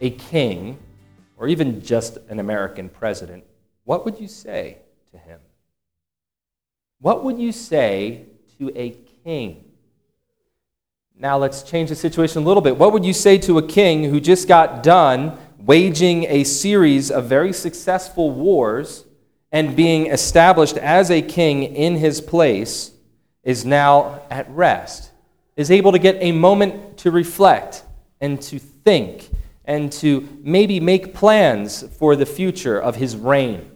a king, or even just an American president, what would you say to him? What would you say to a king? Now let's change the situation a little bit. What would you say to a king who just got done waging a series of very successful wars and being established as a king in his place is now at rest, is able to get a moment to reflect and to think and to maybe make plans for the future of his reign.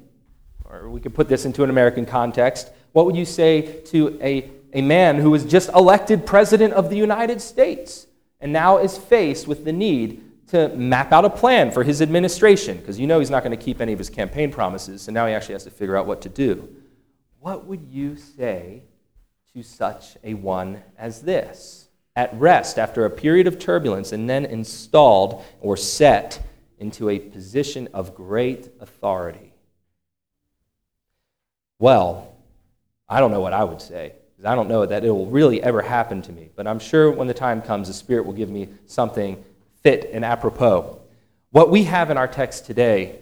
Or we could put this into an American context. What would you say to a, a man who was just elected president of the United States and now is faced with the need to map out a plan for his administration? Because you know he's not going to keep any of his campaign promises, so now he actually has to figure out what to do. What would you say to such a one as this? At rest after a period of turbulence and then installed or set into a position of great authority? Well, I don't know what I would say because I don't know that it will really ever happen to me. But I'm sure when the time comes, the Spirit will give me something fit and apropos. What we have in our text today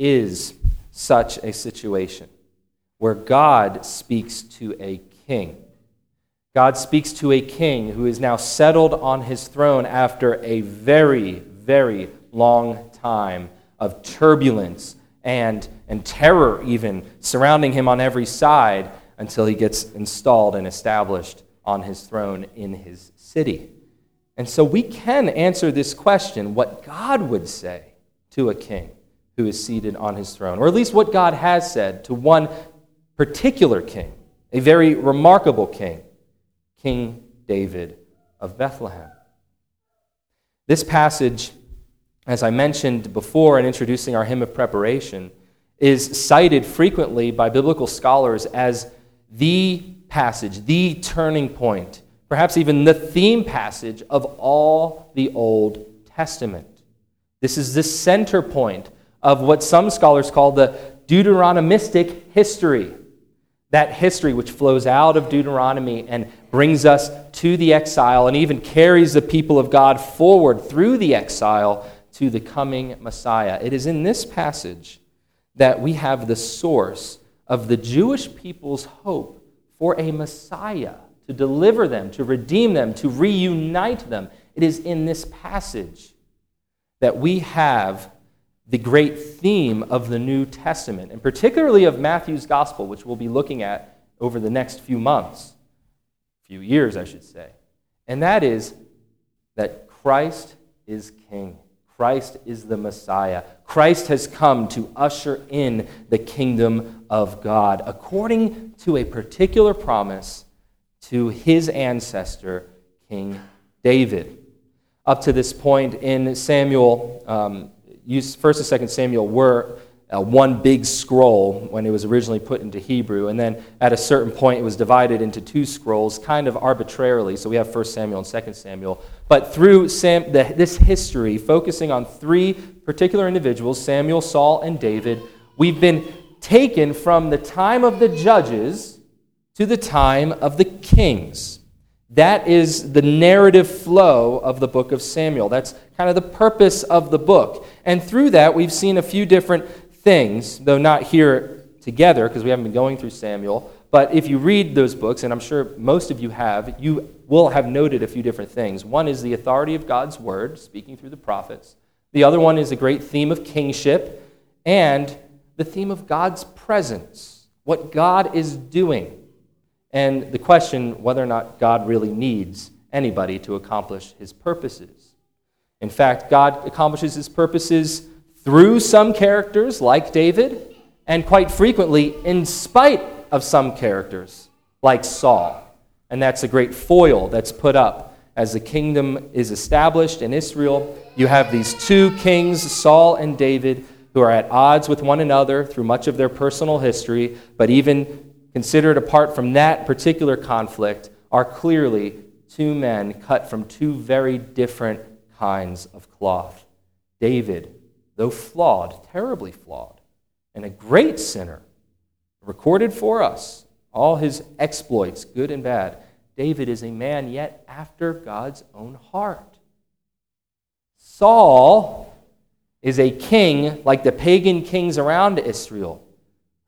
is such a situation where God speaks to a king. God speaks to a king who is now settled on his throne after a very, very long time of turbulence and, and terror, even surrounding him on every side until he gets installed and established on his throne in his city. And so we can answer this question what God would say to a king who is seated on his throne, or at least what God has said to one particular king, a very remarkable king King David of Bethlehem. This passage, as I mentioned before in introducing our hymn of preparation, is cited frequently by biblical scholars as the passage, the turning point, perhaps even the theme passage of all the Old Testament. This is the center point of what some scholars call the Deuteronomistic history that history which flows out of Deuteronomy and brings us to the exile and even carries the people of God forward through the exile to the coming Messiah. It is in this passage that we have the source of the Jewish people's hope for a Messiah to deliver them, to redeem them, to reunite them. It is in this passage that we have the great theme of the New Testament, and particularly of Matthew's gospel, which we'll be looking at over the next few months, few years, I should say. And that is that Christ is King. Christ is the Messiah. Christ has come to usher in the kingdom of God according to a particular promise to his ancestor, King David. Up to this point in Samuel, um, First and Second Samuel were uh, one big scroll when it was originally put into Hebrew, and then at a certain point it was divided into two scrolls, kind of arbitrarily. So we have First Samuel and Second Samuel. But through Sam, the, this history, focusing on three particular individuals Samuel, Saul, and David, we've been taken from the time of the judges to the time of the kings. That is the narrative flow of the book of Samuel. That's kind of the purpose of the book. And through that, we've seen a few different things, though not here together because we haven't been going through Samuel. But if you read those books, and I'm sure most of you have, you will have noted a few different things. One is the authority of God's word, speaking through the prophets. The other one is a great theme of kingship and the theme of God's presence, what God is doing and the question whether or not God really needs anybody to accomplish his purposes. In fact, God accomplishes his purposes through some characters like David, and quite frequently in spite of some characters like Saul. And that's a great foil that's put up as the kingdom is established in Israel, you have these two kings, Saul and David, who are at odds with one another through much of their personal history, but even considered apart from that particular conflict, are clearly two men cut from two very different kinds of cloth. David, though flawed, terribly flawed, and a great sinner, recorded for us all his exploits, good and bad. David is a man yet after God's own heart. Saul is a king like the pagan kings around Israel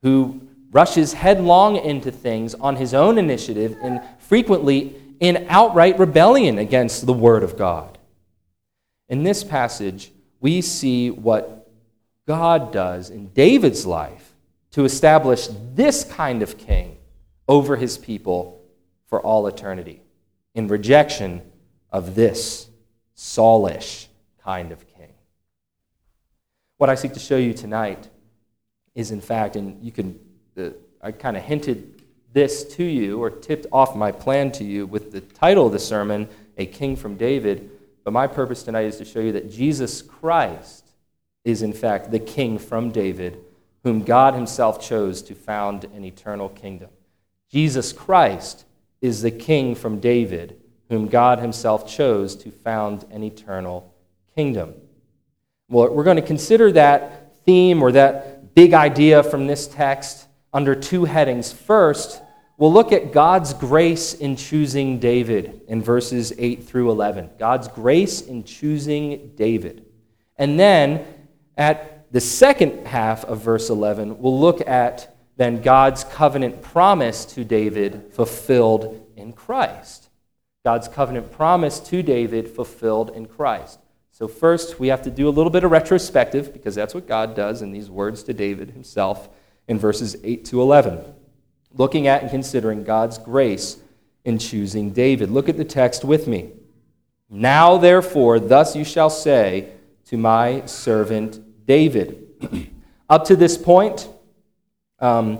who rushes headlong into things on his own initiative and frequently in outright rebellion against the word of God. In this passage, we see what God does in David's life to establish this kind of king over his people for all eternity in rejection of this Saulish kind of king. What I seek to show you tonight is, in fact, and you can, uh, I kind of hinted this to you or tipped off my plan to you with the title of the sermon, A King from David. But my purpose tonight is to show you that Jesus Christ is, in fact, the King from David, whom God Himself chose to found an eternal kingdom. Jesus Christ is the king from David, whom God himself chose to found an eternal kingdom. Well, we're going to consider that theme or that big idea from this text under two headings. First, we'll look at God's grace in choosing David in verses 8 through 11. God's grace in choosing David. And then at the second half of verse 11, we'll look at then God's covenant promise to David fulfilled in Christ. God's covenant promise to David fulfilled in Christ. So, first, we have to do a little bit of retrospective because that's what God does in these words to David himself in verses 8 to 11. Looking at and considering God's grace in choosing David. Look at the text with me. Now, therefore, thus you shall say to my servant David. Up to this point, um,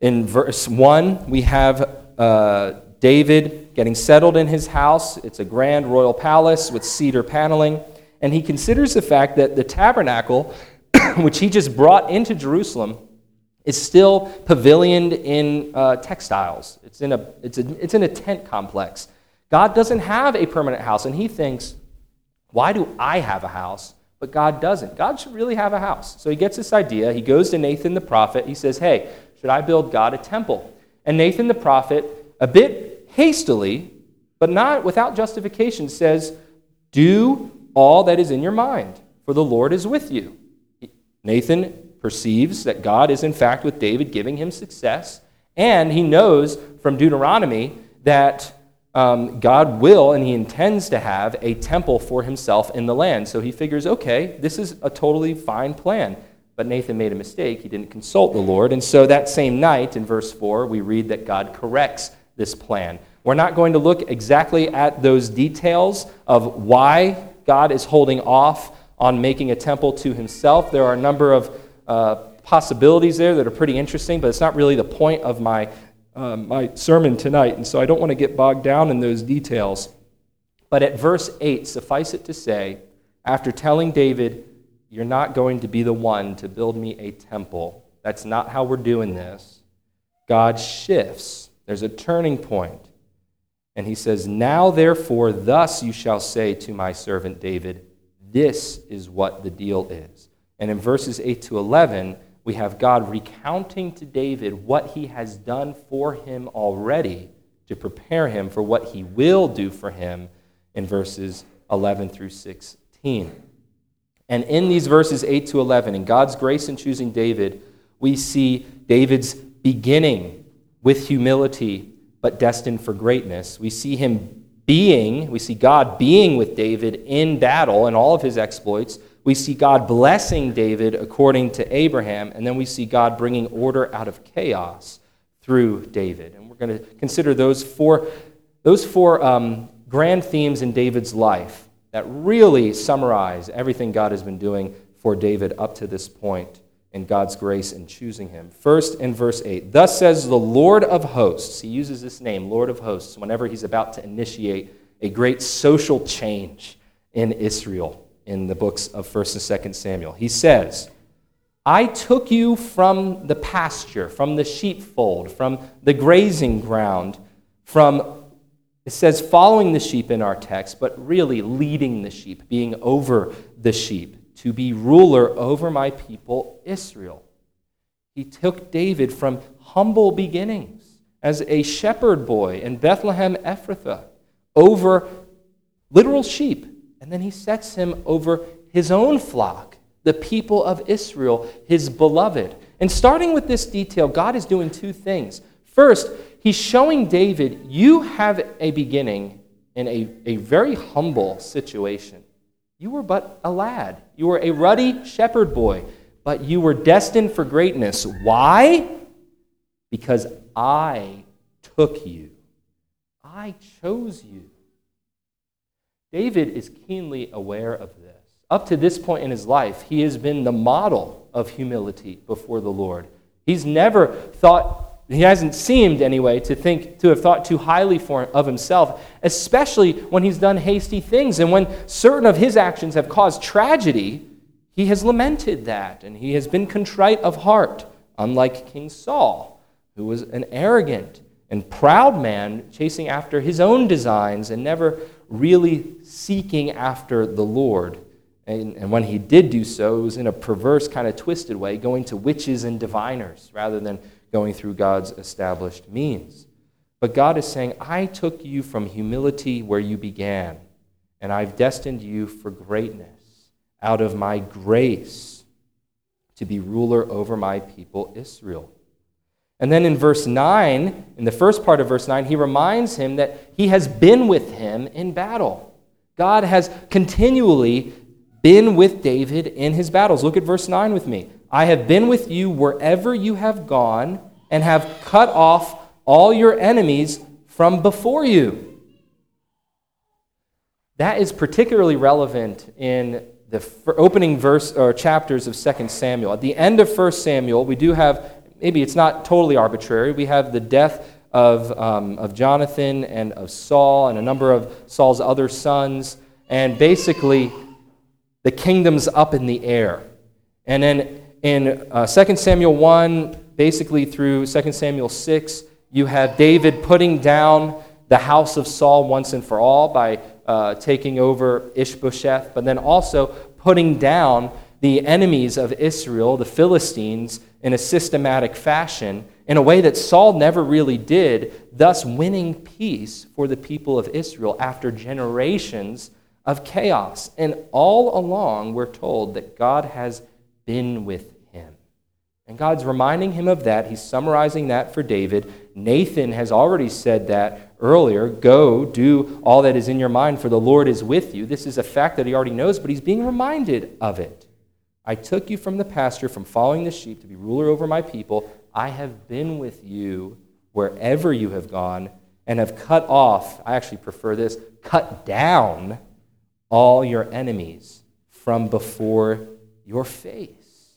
in verse 1, we have uh, David getting settled in his house. It's a grand royal palace with cedar paneling. And he considers the fact that the tabernacle, which he just brought into Jerusalem, is still pavilioned in uh, textiles. It's in, a, it's, a, it's in a tent complex. God doesn't have a permanent house, and he thinks, why do I have a house but God doesn't. God should really have a house. So he gets this idea. He goes to Nathan the prophet. He says, Hey, should I build God a temple? And Nathan the prophet, a bit hastily, but not without justification, says, Do all that is in your mind, for the Lord is with you. Nathan perceives that God is, in fact, with David, giving him success. And he knows from Deuteronomy that um, God will and he intends to have a temple for himself in the land. So he figures, okay, this is a totally fine plan. But Nathan made a mistake. He didn't consult the Lord. And so that same night, in verse 4, we read that God corrects this plan. We're not going to look exactly at those details of why God is holding off on making a temple to himself. There are a number of uh, possibilities there that are pretty interesting, but it's not really the point of my um, my sermon tonight, and so I don't want to get bogged down in those details. But at verse 8, suffice it to say, after telling David, You're not going to be the one to build me a temple, that's not how we're doing this, God shifts. There's a turning point. And he says, Now therefore, thus you shall say to my servant David, This is what the deal is. And in verses 8 to 11, we have God recounting to David what he has done for him already to prepare him for what he will do for him in verses 11 through 16. And in these verses 8 to 11, in God's grace in choosing David, we see David's beginning with humility, but destined for greatness. We see him being, we see God being with David in battle and all of his exploits we see God blessing David according to Abraham, and then we see God bringing order out of chaos through David. And we're going to consider those four, those four um, grand themes in David's life that really summarize everything God has been doing for David up to this point in God's grace in choosing him. First, in verse 8, thus says the Lord of hosts. He uses this name, Lord of hosts, whenever he's about to initiate a great social change in Israel in the books of 1st and 2nd Samuel. He says, I took you from the pasture, from the sheepfold, from the grazing ground, from, it says following the sheep in our text, but really leading the sheep, being over the sheep, to be ruler over my people Israel. He took David from humble beginnings as a shepherd boy in Bethlehem Ephrathah over literal sheep, and then he sets him over his own flock, the people of Israel, his beloved. And starting with this detail, God is doing two things. First, he's showing David, you have a beginning in a, a very humble situation. You were but a lad, you were a ruddy shepherd boy, but you were destined for greatness. Why? Because I took you, I chose you. David is keenly aware of this. Up to this point in his life, he has been the model of humility before the Lord. He's never thought, he hasn't seemed anyway, to think, to have thought too highly for, of himself, especially when he's done hasty things. And when certain of his actions have caused tragedy, he has lamented that and he has been contrite of heart, unlike King Saul, who was an arrogant and proud man chasing after his own designs and never really seeking after the Lord. And, and, when he did do so, it was in a perverse, kind of twisted way, going to witches and diviners rather than going through God's established means. But God is saying, I took you from humility where you began, and I've destined you for greatness out of my grace to be ruler over my people Israel. And then in verse 9, in the first part of verse 9, he reminds him that he has been with him in battle. God has continually been with David in his battles. Look at verse 9 with me. I have been with you wherever you have gone and have cut off all your enemies from before you. That is particularly relevant in the opening verse or chapters of 2 Samuel. At the end of 1 Samuel, we do have maybe it's not totally arbitrary. We have the death of, um, of Jonathan and of Saul and a number of Saul's other sons, and basically the kingdom's up in the air. And then in uh, 2 Samuel 1, basically through 2 Samuel 6, you have David putting down the house of Saul once and for all by uh, taking over Ishbosheth, but then also putting down the enemies of Israel, the Philistines, in a systematic fashion in a way that Saul never really did, thus winning peace for the people of Israel after generations of chaos. And all along, we're told that God has been with him. And God's reminding him of that. He's summarizing that for David. Nathan has already said that earlier go, do all that is in your mind, for the Lord is with you. This is a fact that he already knows, but he's being reminded of it. I took you from the pasture, from following the sheep, to be ruler over my people. I have been with you wherever you have gone and have cut off, I actually prefer this, cut down all your enemies from before your face.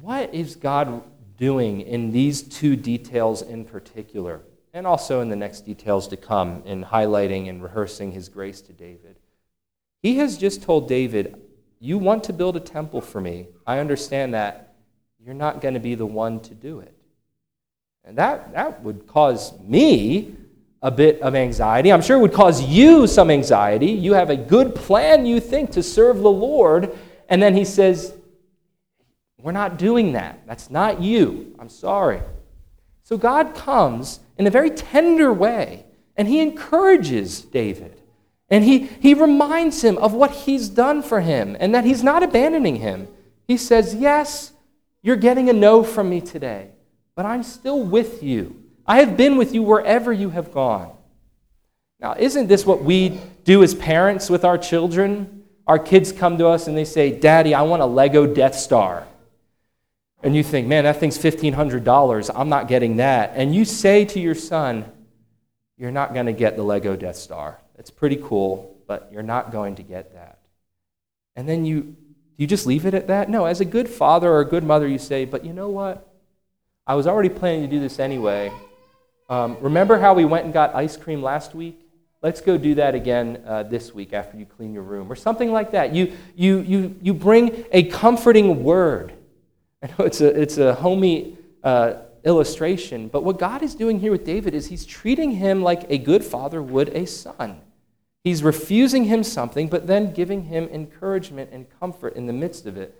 What is God doing in these two details in particular, and also in the next details to come in highlighting and rehearsing his grace to David? He has just told David, You want to build a temple for me. I understand that. You're not going to be the one to do it. And that, that would cause me a bit of anxiety. I'm sure it would cause you some anxiety. You have a good plan, you think, to serve the Lord. And then he says, We're not doing that. That's not you. I'm sorry. So God comes in a very tender way and he encourages David. And he, he reminds him of what he's done for him and that he's not abandoning him. He says, Yes, you're getting a no from me today, but I'm still with you. I have been with you wherever you have gone. Now, isn't this what we do as parents with our children? Our kids come to us and they say, Daddy, I want a Lego Death Star. And you think, man, that thing's $1,500. I'm not getting that. And you say to your son, You're not going to get the Lego Death Star. It's pretty cool, but you're not going to get that. And then you, you just leave it at that? No, as a good father or a good mother, you say, but you know what? I was already planning to do this anyway, Um, remember how we went and got ice cream last week? Let's go do that again uh, this week after you clean your room, or something like that. You, you, you, you bring a comforting word. I know it's a, it's a homey uh, illustration, but what God is doing here with David is he's treating him like a good father would a son. He's refusing him something, but then giving him encouragement and comfort in the midst of it.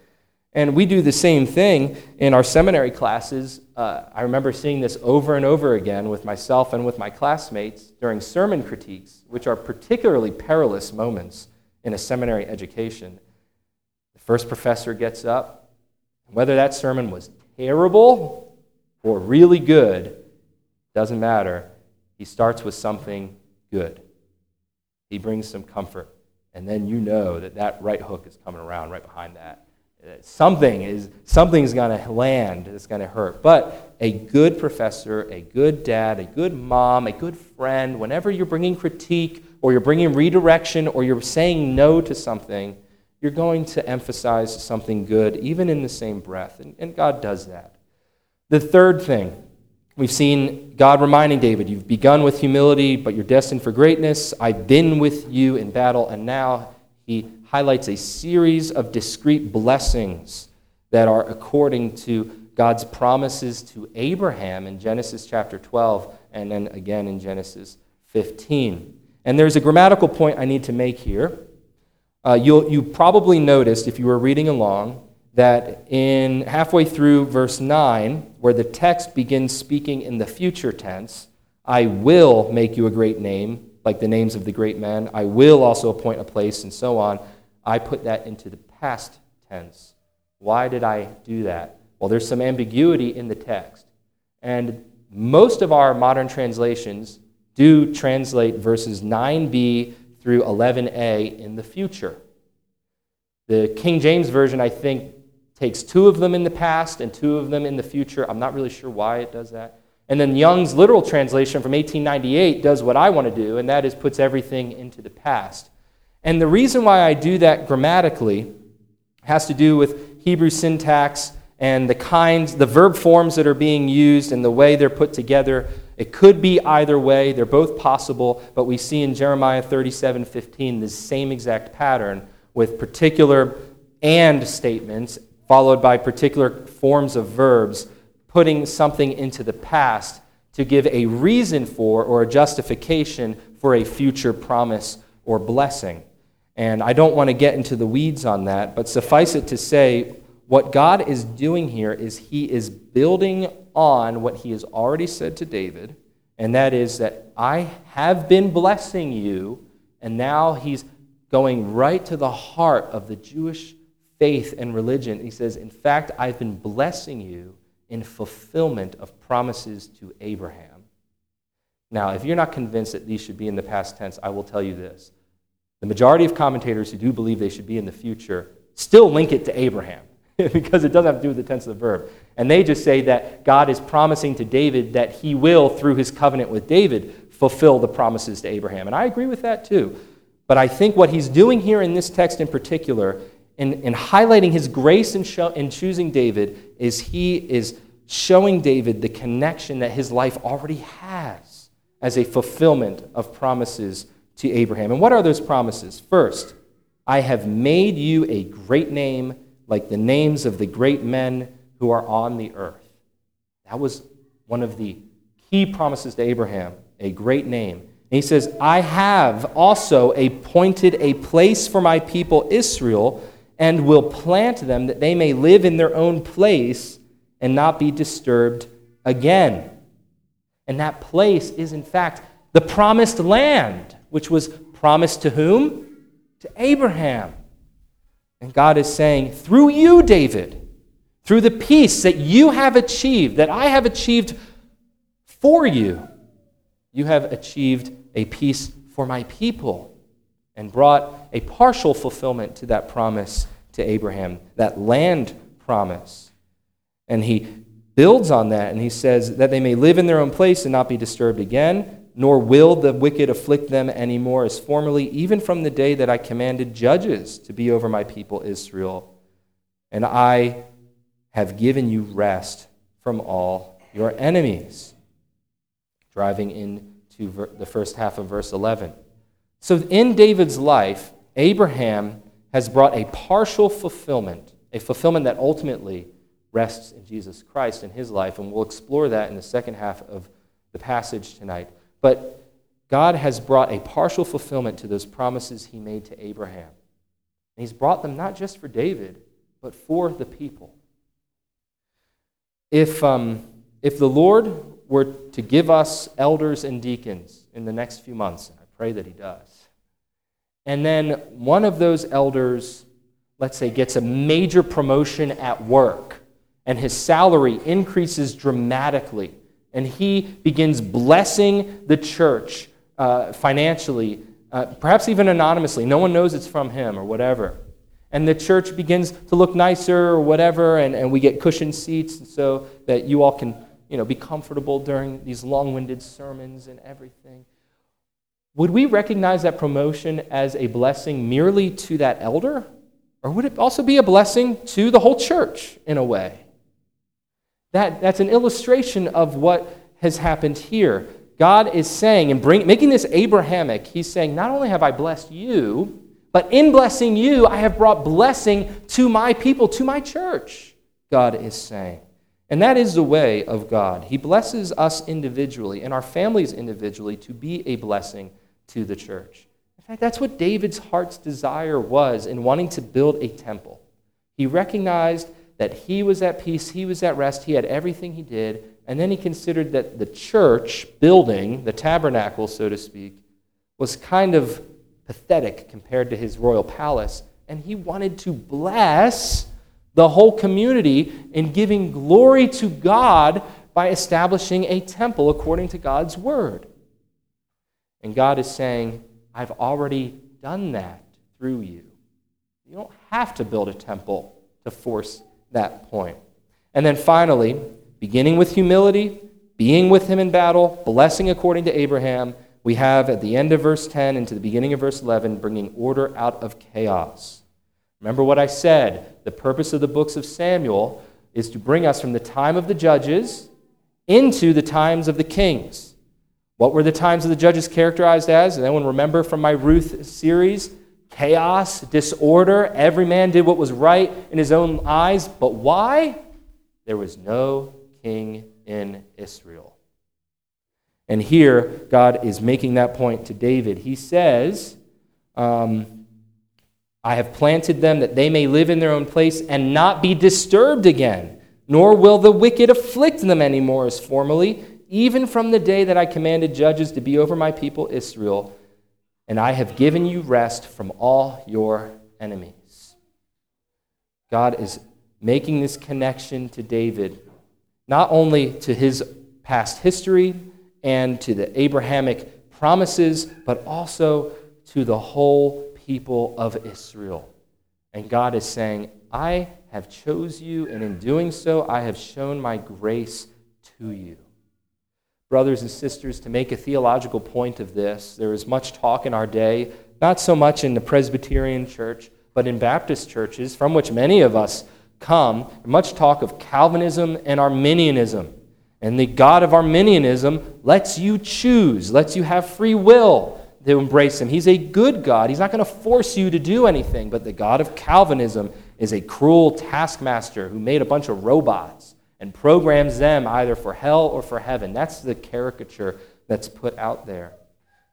And we do the same thing in our seminary classes. Uh, I remember seeing this over and over again with myself and with my classmates during sermon critiques, which are particularly perilous moments in a seminary education. The first professor gets up, whether that sermon was terrible or really good, doesn't matter. He starts with something good. He brings some comfort. And then you know that that right hook is coming around right behind that. Uh, something is something's going to land that's going to hurt. But a good professor a good dad a good mom a good friend whenever you're bringing critique or you're bringing redirection or you're saying no to something you're going to emphasize something good even in the same breath. And, and god does that. The third thing we've seen god reminding david you've begun with humility but you're destined for greatness i've been with you in battle and now he highlights a series of discrete blessings that are according to God's promises to Abraham in Genesis chapter 12 and then again in Genesis 15. And there's a grammatical point I need to make here. Uh, you probably noticed, if you were reading along, that in halfway through verse 9, where the text begins speaking in the future tense, I will make you a great name, like the names of the great men. I will also appoint a place, and so on. I put that into the past tense. Why did I do that? Well, there's some ambiguity in the text. And most of our modern translations do translate verses 9b through 11a in the future. The King James Version, I think, takes two of them in the past and two of them in the future. I'm not really sure why it does that. And then Young's literal translation from 1898 does what I want to do, and that is puts everything into the past. And the reason why I do that grammatically has to do with Hebrew syntax and the kinds, the verb forms that are being used and the way they're put together. It could be either way. They're both possible, but we see in Jeremiah 37 15 the same exact pattern with particular and statements followed by particular forms of verbs putting something into the past to give a reason for or a justification for a future promise or blessing. And I don't want to get into the weeds on that, but suffice it to say, what God is doing here is He is building on what He has already said to David, and that is that I have been blessing you, and now He's going right to the heart of the Jewish faith and religion. He says, In fact, I've been blessing you in fulfillment of promises to Abraham. Now, if you're not convinced that these should be in the past tense, I will tell you this the majority of commentators who do believe they should be in the future still link it to Abraham because it doesn't have to do with the tense of the verb. And they just say that God is promising to David that he will, through his covenant with David, fulfill the promises to Abraham. And I agree with that too. But I think what he's doing here in this text in particular, in, in highlighting his grace in, show, in choosing David, is he is showing David the connection that his life already has as a fulfillment of promises to Abraham. And what are those promises? First, I have made you a great name like the names of the great men who are on the earth. That was one of the key promises to Abraham, a great name. And he says, I have also appointed a place for my people Israel and will plant them that they may live in their own place and not be disturbed again. And that place is, in fact, the promised land which was promised to whom? To Abraham. And God is saying, through you, David, through the peace that you have achieved, that I have achieved for you, you have achieved a peace for my people and brought a partial fulfillment to that promise to Abraham, that land promise. And he builds on that and he says that they may live in their own place and not be disturbed again nor will the wicked afflict them any more as formerly, even from the day that I commanded judges to be over my people Israel. And I have given you rest from all your enemies. driving into the first half of verse 11. So, in David's life, Abraham has brought a partial fulfillment, a fulfillment that ultimately rests in Jesus Christ in his life, and we'll explore that in the second half of the passage tonight. But God has brought a partial fulfillment to those promises he made to Abraham. And he's brought them not just for David, but for the people. If, um, if the Lord were to give us elders and deacons in the next few months, pray that he does, and then one of those elders, let's say, gets a major promotion at work, and his salary increases dramatically, and he begins blessing the church uh, financially, uh, perhaps even anonymously. No one knows it's from him or whatever. And the church begins to look nicer or whatever, and, and we get cushioned seats so that you all can you know, be comfortable during these long winded sermons and everything. Would we recognize that promotion as a blessing merely to that elder? Or would it also be a blessing to the whole church in a way? That, that's an illustration of what has happened here. God is saying, and bring, making this Abrahamic, He's saying, Not only have I blessed you, but in blessing you, I have brought blessing to my people, to my church, God is saying. And that is the way of God. He blesses us individually and our families individually to be a blessing to the church. In fact, that's what David's heart's desire was in wanting to build a temple. He recognized that he was at peace, he was at rest, he had everything he did, and then he considered that the church building, the tabernacle, so to speak, was kind of pathetic compared to his royal palace. And he wanted to bless the whole community in giving glory to God by establishing a temple according to God's word. And God is saying, I've already done that through you. You don't have to build a temple to force that point. And then finally, beginning with humility, being with him in battle, blessing according to Abraham, we have at the end of verse 10 into the beginning of verse 11, bringing order out of chaos. Remember what I said. The purpose of the books of Samuel is to bring us from the time of the judges into the times of the kings. What were the times of the judges characterized as? And anyone remember from my Ruth series? Chaos, disorder. Every man did what was right in his own eyes. But why? There was no king in Israel. And here, God is making that point to David. He says, um, I have planted them that they may live in their own place and not be disturbed again, nor will the wicked afflict them anymore as formerly, even from the day that I commanded judges to be over my people Israel, and I have given you rest from all your enemies. God is making this connection to David not only to his past history and to the Abrahamic promises, but also to the whole people of Israel. And God is saying, I have chose you, and in doing so, I have shown my grace to you. Brothers and sisters, to make a theological point of this, there is much talk in our day, not so much in the Presbyterian church, but in Baptist churches, from which many of us come, much talk of Calvinism and Arminianism. And the God of Arminianism lets you choose, lets you have free will to embrace Him. He's a good God. He's not going to force you to do anything. But the God of Calvinism is a cruel taskmaster who made a bunch of robots and programs them either for hell or for heaven. That's the caricature that's put out there.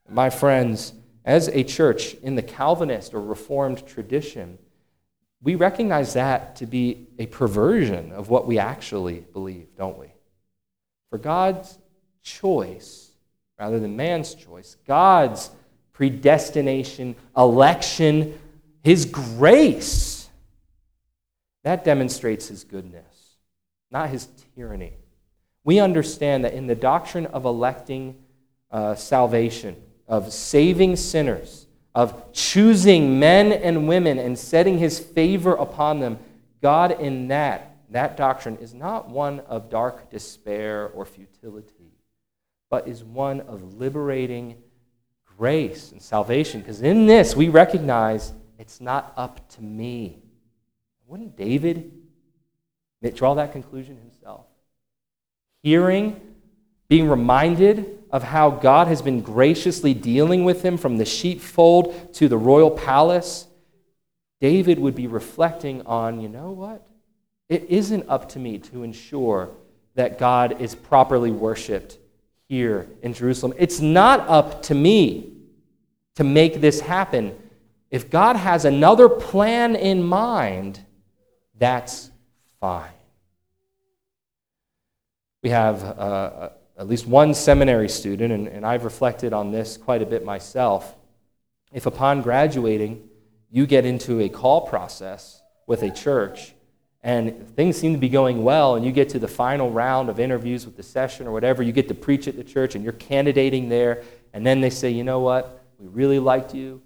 My friends, as a church in the Calvinist or Reformed tradition, we recognize that to be a perversion of what we actually believe, don't we? For God's choice, rather than man's choice, God's predestination, election, His grace, that demonstrates His goodness, not His tyranny. We understand that in the doctrine of electing uh, salvation, of saving sinners, of choosing men and women and setting his favor upon them, God in that, that doctrine is not one of dark despair or futility, but is one of liberating grace and salvation. Because in this, we recognize it's not up to me. Wouldn't David draw that conclusion himself? Hearing, being reminded of how God has been graciously dealing with him from the sheepfold to the royal palace, David would be reflecting on, you know what? It isn't up to me to ensure that God is properly worshiped here in Jerusalem. It's not up to me to make this happen. If God has another plan in mind, that's fine. We have uh, at least one seminary student, and, and I've reflected on this quite a bit myself. If upon graduating, you get into a call process with a church and things seem to be going well, and you get to the final round of interviews with the session or whatever, you get to preach at the church and you're candidating there, and then they say, you know what, we really liked you,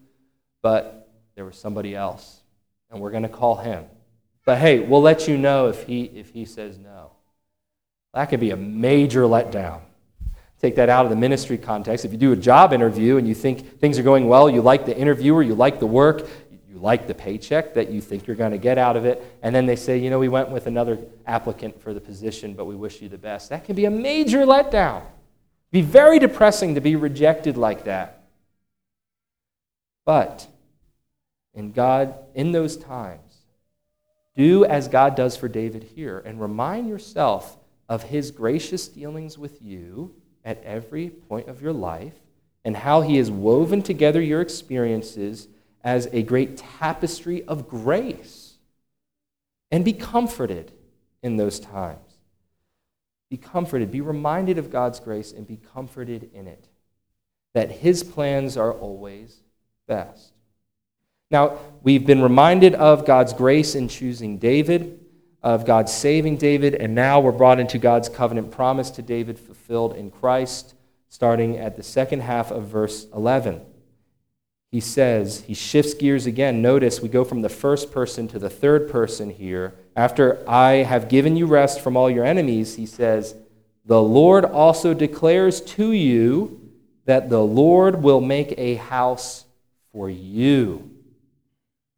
but there was somebody else, and we're going to call him. But hey, we'll let you know if he, if he says no. That could be a major letdown. Take that out of the ministry context. If you do a job interview and you think things are going well, you like the interviewer, you like the work, you like the paycheck that you think you're going to get out of it, and then they say, you know, we went with another applicant for the position, but we wish you the best. That can be a major letdown. Be very depressing to be rejected like that. But in God, in those times, do as God does for David here and remind yourself of his gracious dealings with you at every point of your life and how he has woven together your experiences as a great tapestry of grace. And be comforted in those times. Be comforted. Be reminded of God's grace and be comforted in it. That His plans are always best. Now, we've been reminded of God's grace in choosing David, of God saving David, and now we're brought into God's covenant promise to David fulfilled in Christ, starting at the second half of verse 11 he says, he shifts gears again. Notice we go from the first person to the third person here. After I have given you rest from all your enemies, he says, The Lord also declares to you that the Lord will make a house for you.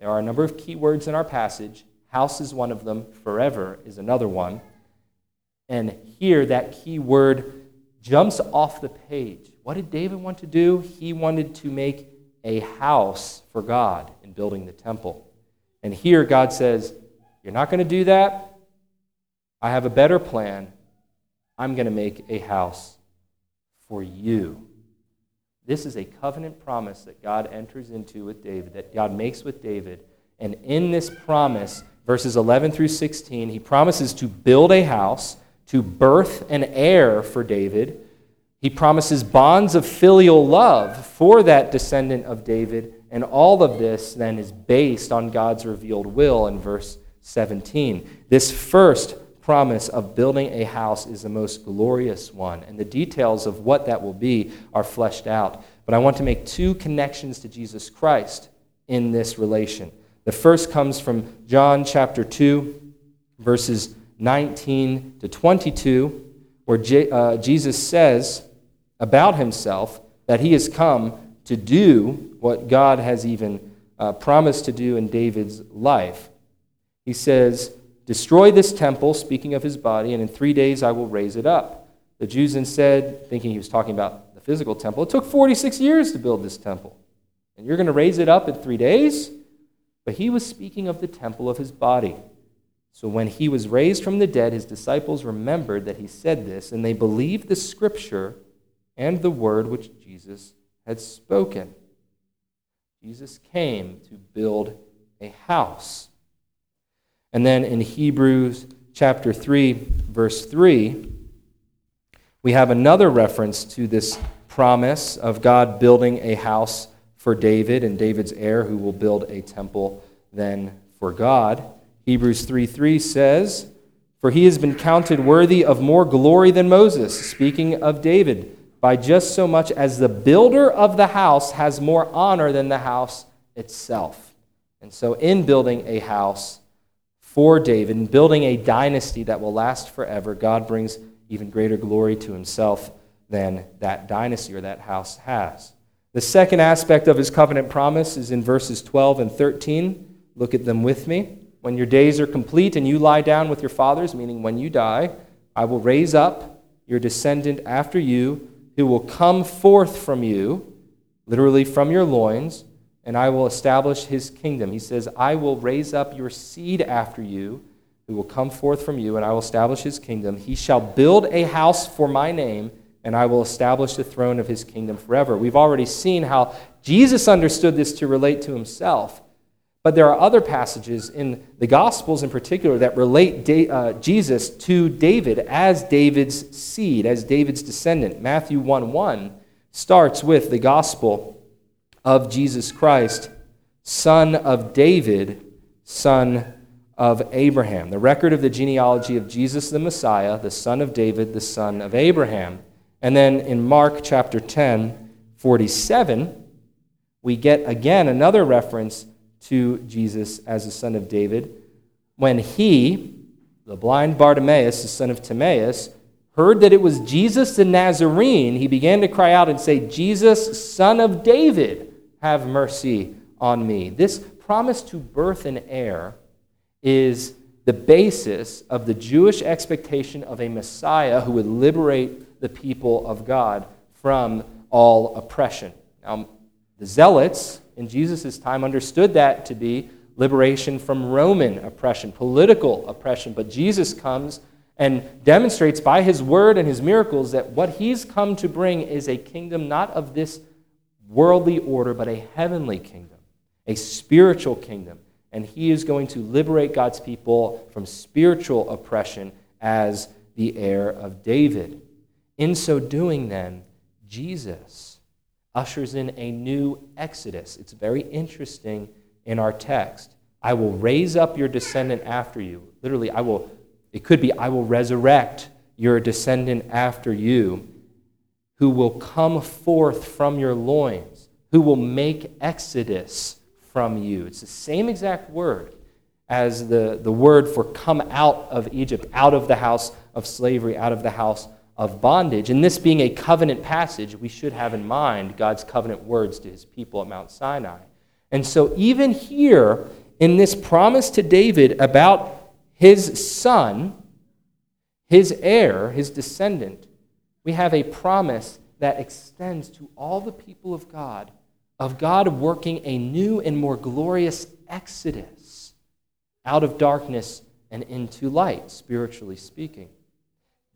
There are a number of key words in our passage. House is one of them, forever is another one. And here, that key word jumps off the page. What did David want to do? He wanted to make a house for God in building the temple. And here God says, You're not going to do that. I have a better plan. I'm going to make a house for you. This is a covenant promise that God enters into with David, that God makes with David. And in this promise, verses 11 through 16, he promises to build a house, to birth an heir for David he promises bonds of filial love for that descendant of David, and all of this then is based on God's revealed will in verse 17. This first promise of building a house is the most glorious one, and the details of what that will be are fleshed out. But I want to make two connections to Jesus Christ in this relation. The first comes from John chapter 2, verses 19 to 22, where J- uh, Jesus says, about himself that he has come to do what God has even uh, promised to do in David's life. He says, Destroy this temple, speaking of his body, and in three days I will raise it up. The Jews instead, thinking he was talking about the physical temple, it took 46 years to build this temple. And you're going to raise it up in three days? But he was speaking of the temple of his body. So when he was raised from the dead, his disciples remembered that he said this, and they believed the scripture and the word which Jesus had spoken. Jesus came to build a house. And then in Hebrews chapter 3, verse 3, we have another reference to this promise of God building a house for David and David's heir who will build a temple then for God. Hebrews 3 3 says, For he has been counted worthy of more glory than Moses, speaking of David by just so much as the builder of the house has more honor than the house itself. And so, in building a house for David, in building a dynasty that will last forever, God brings even greater glory to himself than that dynasty or that house has. The second aspect of his covenant promise is in verses 12 and 13. Look at them with me. When your days are complete and you lie down with your fathers, meaning when you die, I will raise up your descendant after you who will come forth from you, literally from your loins, and I will establish his kingdom. He says, I will raise up your seed after you, who will come forth from you, and I will establish his kingdom. He shall build a house for my name, and I will establish the throne of his kingdom forever. We've already seen how Jesus understood this to relate to himself. But there are other passages in the Gospels in particular that relate da- uh, Jesus to David as David's seed, as David's descendant. Matthew 1 1 starts with the Gospel of Jesus Christ, son of David, son of Abraham. The record of the genealogy of Jesus the Messiah, the son of David, the son of Abraham. And then in Mark chapter 10, 47, we get again another reference to Jesus as the son of David when he, the blind Bartimaeus, the son of Timaeus, heard that it was Jesus the Nazarene, he began to cry out and say, Jesus, son of David, have mercy on me. This promise to birth an heir is the basis of the Jewish expectation of a Messiah who would liberate the people of God from all oppression. Now, the Zealots in Jesus' time understood that to be liberation from Roman oppression, political oppression. But Jesus comes and demonstrates by his word and his miracles that what he's come to bring is a kingdom not of this worldly order, but a heavenly kingdom, a spiritual kingdom. And he is going to liberate God's people from spiritual oppression as the heir of David. In so doing, then, Jesus ushers in a new exodus. It's very interesting in our text. I will raise up your descendant after you. Literally, I will, it could be, I will resurrect your descendant after you, who will come forth from your loins, who will make exodus from you. It's the same exact word as the, the word for come out of Egypt, out of the house of slavery, out of the house of bondage. And this being a covenant passage, we should have in mind God's covenant words to his people at Mount Sinai. And so, even here in this promise to David about his son, his heir, his descendant, we have a promise that extends to all the people of God, of God working a new and more glorious exodus out of darkness and into light, spiritually speaking.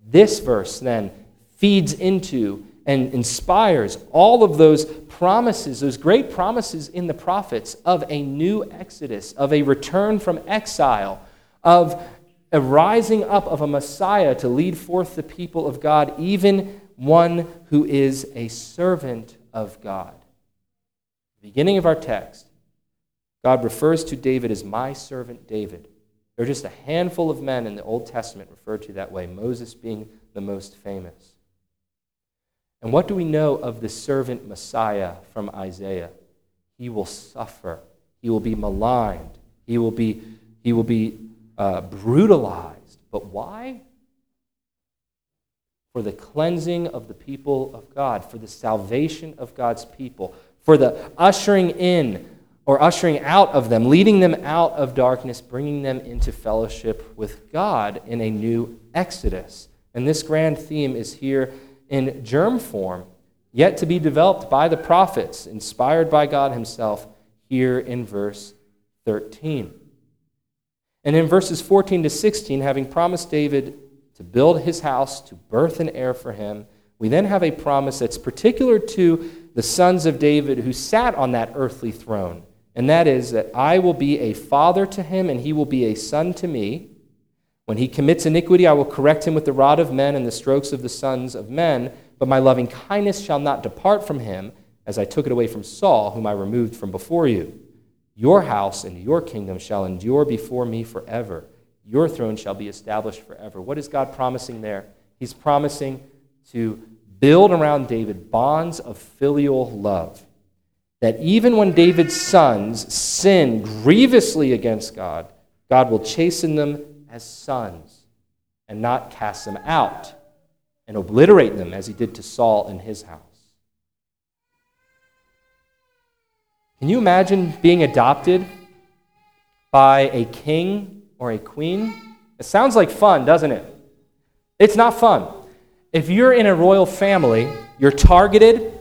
This verse then feeds into and inspires all of those promises, those great promises in the prophets of a new exodus, of a return from exile, of a rising up of a Messiah to lead forth the people of God, even one who is a servant of God. The beginning of our text, God refers to David as my servant David. There are just a handful of men in the Old Testament referred to that way, Moses being the most famous. And what do we know of the servant Messiah from Isaiah? He will suffer, he will be maligned, he will be, he will be uh, brutalized. But why? For the cleansing of the people of God, for the salvation of God's people, for the ushering in or ushering out of them, leading them out of darkness, bringing them into fellowship with God in a new exodus. And this grand theme is here in germ form, yet to be developed by the prophets, inspired by God Himself, here in verse 13. And in verses 14 to 16, having promised David to build his house, to birth an heir for him, we then have a promise that's particular to the sons of David who sat on that earthly throne and that is that I will be a father to him, and he will be a son to me. When he commits iniquity, I will correct him with the rod of men and the strokes of the sons of men, but my loving kindness shall not depart from him, as I took it away from Saul, whom I removed from before you. Your house and your kingdom shall endure before me forever. Your throne shall be established forever. What is God promising there? He's promising to build around David bonds of filial love that even when David's sons sin grievously against God, God will chasten them as sons and not cast them out and obliterate them as he did to Saul in his house. Can you imagine being adopted by a king or a queen? It sounds like fun, doesn't it? It's not fun. If you're in a royal family, You're targeted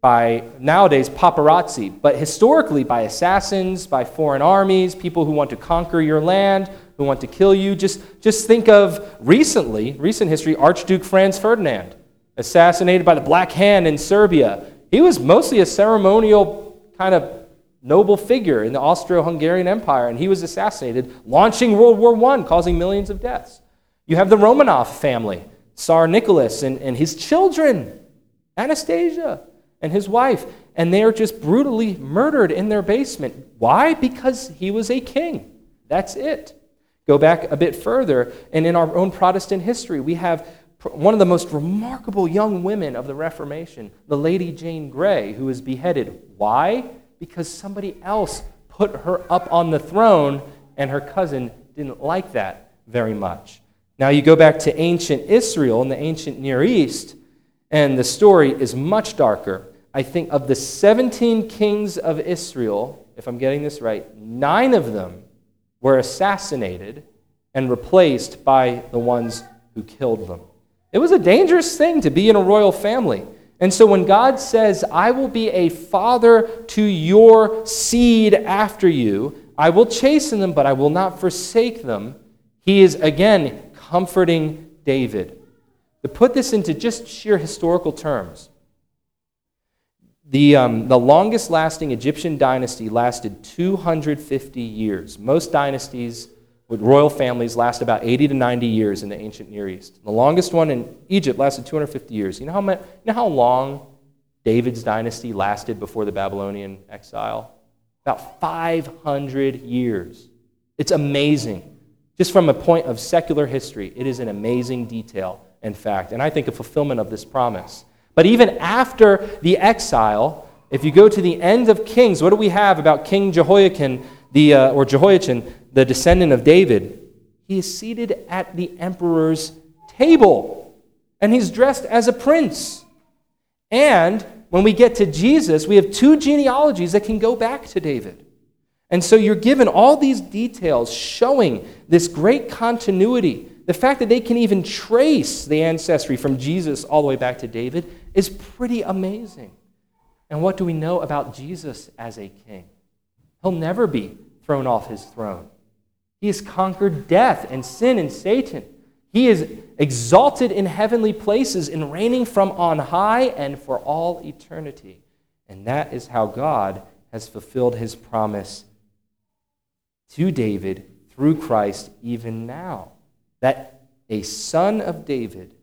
by nowadays paparazzi, but historically by assassins, by foreign armies, people who want to conquer your land, who want to kill you. Just, just think of recently, recent history, Archduke Franz Ferdinand, assassinated by the Black Hand in Serbia. He was mostly a ceremonial kind of noble figure in the Austro Hungarian Empire, and he was assassinated, launching World War I, causing millions of deaths. You have the Romanov family, Tsar Nicholas and, and his children, Anastasia and his wife, and they are just brutally murdered in their basement. Why? Because he was a king. That's it. Go back a bit further, and in our own Protestant history, we have one of the most remarkable young women of the Reformation, the Lady Jane Grey, who was beheaded. Why? Because somebody else put her up on the throne, and her cousin didn't like that very much. Now, you go back to ancient Israel and the ancient Near East, and the story is much darker. I think of the 17 kings of Israel, if I'm getting this right, nine of them were assassinated and replaced by the ones who killed them. It was a dangerous thing to be in a royal family. And so when God says, I will be a father to your seed after you, I will chasten them, but I will not forsake them, he is again comforting David. To put this into just sheer historical terms, the, um, the longest lasting Egyptian dynasty lasted 250 years. Most dynasties with royal families last about 80 to 90 years in the ancient Near East. The longest one in Egypt lasted 250 years. You know how, you know how long David's dynasty lasted before the Babylonian exile? About 500 years. It's amazing. Just from a point of secular history, it is an amazing detail and fact. And I think a fulfillment of this promise. But even after the exile, if you go to the end of Kings, what do we have about King Jehoiakim, the, uh, or Jehoiachin, the descendant of David? He is seated at the emperor's table, and he's dressed as a prince. And when we get to Jesus, we have two genealogies that can go back to David. And so you're given all these details showing this great continuity. The fact that they can even trace the ancestry from Jesus all the way back to David is pretty amazing. And what do we know about Jesus as a king? He'll never be thrown off his throne. He has conquered death and sin and Satan. He is exalted in heavenly places and reigning from on high and for all eternity. And that is how God has fulfilled his promise to David through Christ even now. That a son of David,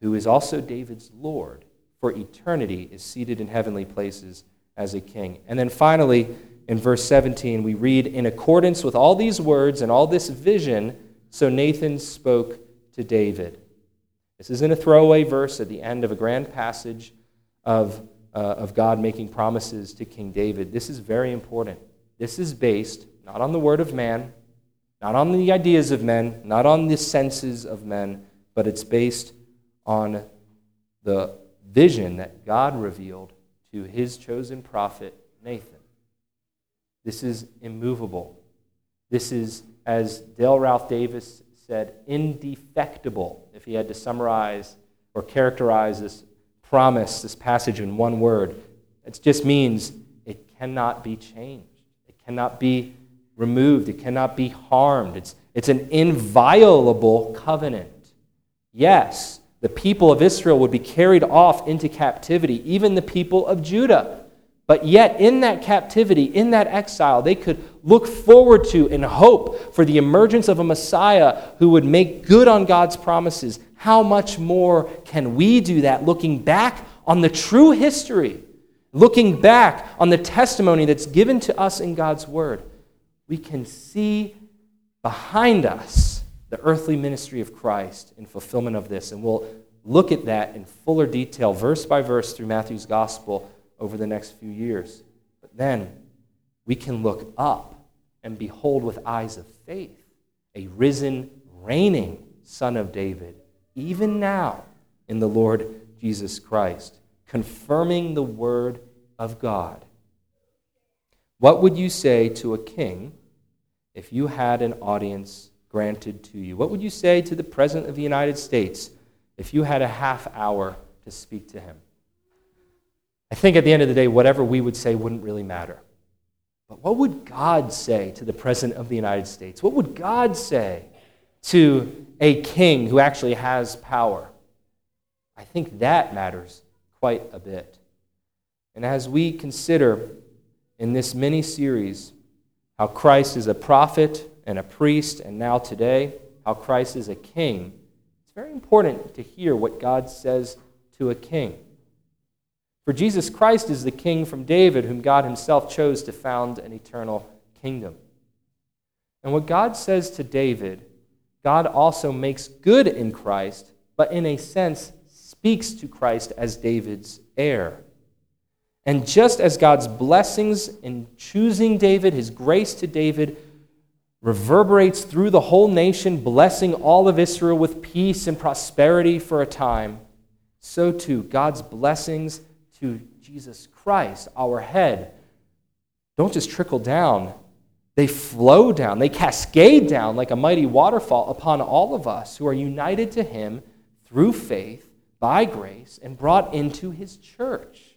who is also David's Lord, for eternity is seated in heavenly places as a king. And then finally, in verse 17, we read, In accordance with all these words and all this vision, so Nathan spoke to David. This isn't a throwaway verse at the end of a grand passage of, uh, of God making promises to King David. This is very important. This is based not on the word of man, not on the ideas of men, not on the senses of men, but it's based on the vision that God revealed to his chosen prophet, Nathan. This is immovable. This is, as Dale Ralph Davis said, indefectible, if he had to summarize or characterize this promise, this passage in one word. It just means it cannot be changed, it cannot be removed, it cannot be harmed. It's, it's an inviolable covenant. Yes, the people of Israel would be carried off into captivity, even the people of Judah. But yet, in that captivity, in that exile, they could look forward to and hope for the emergence of a Messiah who would make good on God's promises. How much more can we do that looking back on the true history, looking back on the testimony that's given to us in God's Word? We can see behind us the earthly ministry of Christ in fulfillment of this. And we'll look at that in fuller detail, verse by verse, through Matthew's gospel over the next few years. But then we can look up and behold with eyes of faith a risen, reigning Son of David, even now in the Lord Jesus Christ, confirming the word of God. What would you say to a king if you had an audience granted to you. What would you say to the President of the United States if you had a half hour to speak to him? I think at the end of the day, whatever we would say wouldn't really matter. But what would God say to the President of the United States? What would God say to a king who actually has power? I think that matters quite a bit. And as we consider in this mini series how Christ is a prophet and a priest, and now today, how Christ is a king, it's very important to hear what God says to a king. For Jesus Christ is the king from David, whom God himself chose to found an eternal kingdom. And what God says to David, God also makes good in Christ, but in a sense speaks to Christ as David's heir. And just as God's blessings in choosing David, his grace to David, reverberates through the whole nation, blessing all of Israel with peace and prosperity for a time, so too God's blessings to Jesus Christ, our head, don't just trickle down, they flow down, they cascade down like a mighty waterfall upon all of us who are united to Him through faith, by grace, and brought into His church.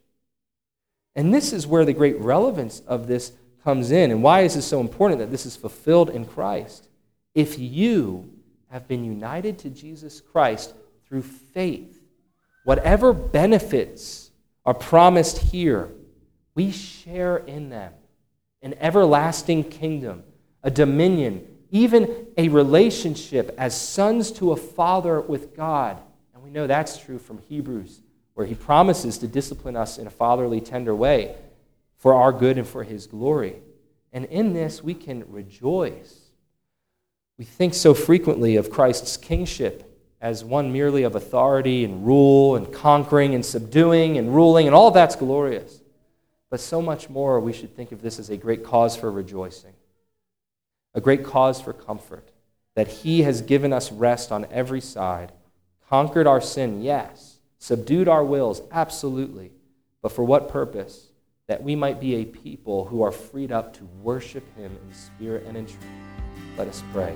And this is where the great relevance of this comes in. And why is this so important that this is fulfilled in Christ? If you have been united to Jesus Christ through faith, whatever benefits are promised here, we share in them an everlasting kingdom, a dominion, even a relationship as sons to a father with God. And we know that's true from Hebrews, where he promises to discipline us in a fatherly, tender way for our good and for his glory. And in this, we can rejoice. We think so frequently of Christ's kingship as one merely of authority and rule and conquering and subduing and ruling, and all that's glorious. But so much more, we should think of this as a great cause for rejoicing, a great cause for comfort, that He has given us rest on every side, conquered our sin, yes, subdued our wills, absolutely. But for what purpose? That we might be a people who are freed up to worship Him in spirit and in truth. Let us pray.